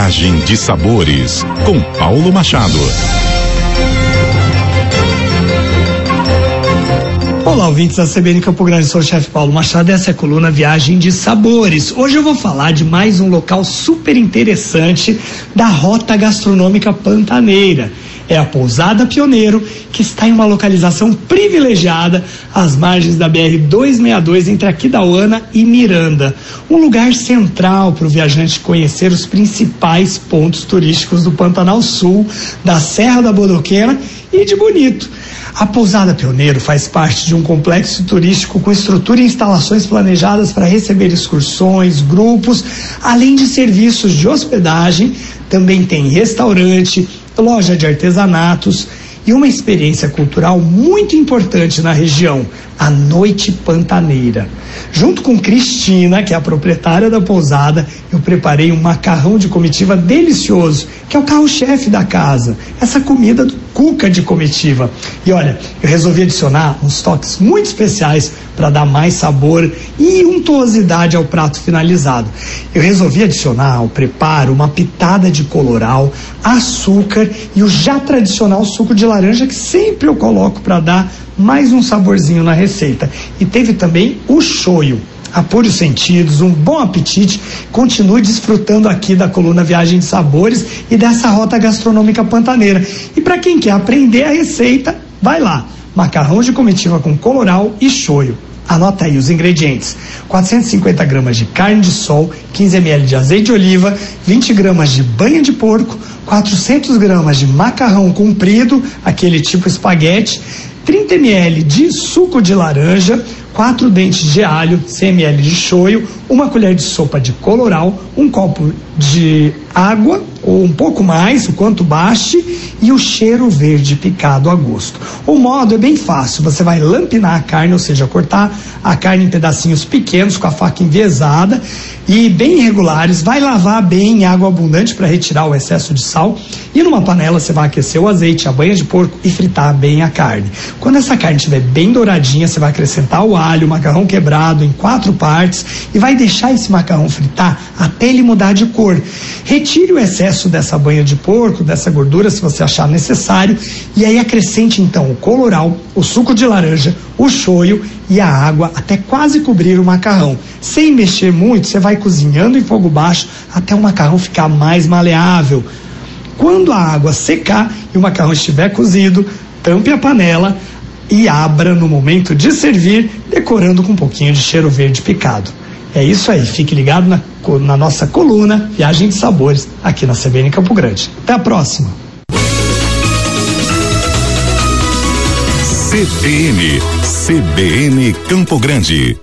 Viagem de Sabores, com Paulo Machado. Olá, ouvintes da CBN Campo Grande, sou o chefe Paulo Machado, essa é a coluna Viagem de Sabores. Hoje eu vou falar de mais um local super interessante da Rota Gastronômica Pantaneira. É a Pousada Pioneiro, que está em uma localização privilegiada às margens da BR-262 entre Aquidauana e Miranda. Um lugar central para o viajante conhecer os principais pontos turísticos do Pantanal Sul, da Serra da Bodoquena e de Bonito. A Pousada Pioneiro faz parte de um complexo turístico com estrutura e instalações planejadas para receber excursões, grupos, além de serviços de hospedagem. Também tem restaurante, loja de artesanatos e uma experiência cultural muito importante na região, a Noite Pantaneira. Junto com Cristina, que é a proprietária da pousada, eu preparei um macarrão de comitiva delicioso, que é o carro-chefe da casa. Essa comida do cuca de comitiva. E olha, eu resolvi adicionar uns toques muito especiais para dar mais sabor e untuosidade ao prato finalizado. Eu resolvi adicionar ao preparo uma pitada de coloral, açúcar e o já tradicional suco de laranja que sempre eu coloco para dar mais um saborzinho na receita. E teve também o shoyu apure os sentidos, um bom apetite, continue desfrutando aqui da coluna Viagem de Sabores e dessa rota gastronômica pantaneira. E para quem quer aprender a receita, vai lá. Macarrão de comitiva com coloral e choio. Anota aí os ingredientes: 450 gramas de carne de sol, 15 ml de azeite de oliva, 20 gramas de banha de porco, 400 gramas de macarrão comprido, aquele tipo espaguete, 30 ml de suco de laranja, 4 dentes de alho, 100 ml de shoyu, uma colher de sopa de coloral, um copo de água ou um pouco mais, o quanto baste, e o cheiro verde picado a gosto. O modo é bem fácil, você vai lampinar a carne, ou seja, cortar a carne em pedacinhos pequenos com a faca enviesada e bem irregulares, vai lavar bem em água abundante para retirar o excesso de sal e numa panela você vai aquecer o azeite, a banha de porco e fritar bem a carne. Quando essa carne estiver bem douradinha, você vai acrescentar o alho, o macarrão quebrado em quatro partes e vai deixar esse macarrão fritar até ele mudar de cor. Retire o excesso dessa banha de porco, dessa gordura, se você achar necessário, e aí acrescente então o coloral, o suco de laranja, o shoyu e a água até quase cobrir o macarrão. Sem mexer muito, você vai cozinhando em fogo baixo até o macarrão ficar mais maleável. Quando a água secar e o macarrão estiver cozido, tampe a panela e abra no momento de servir, decorando com um pouquinho de cheiro verde picado. É isso aí, fique ligado na, na nossa coluna Viagem de Sabores aqui na CBN Campo Grande. Até a próxima. CBN, CBN Campo Grande.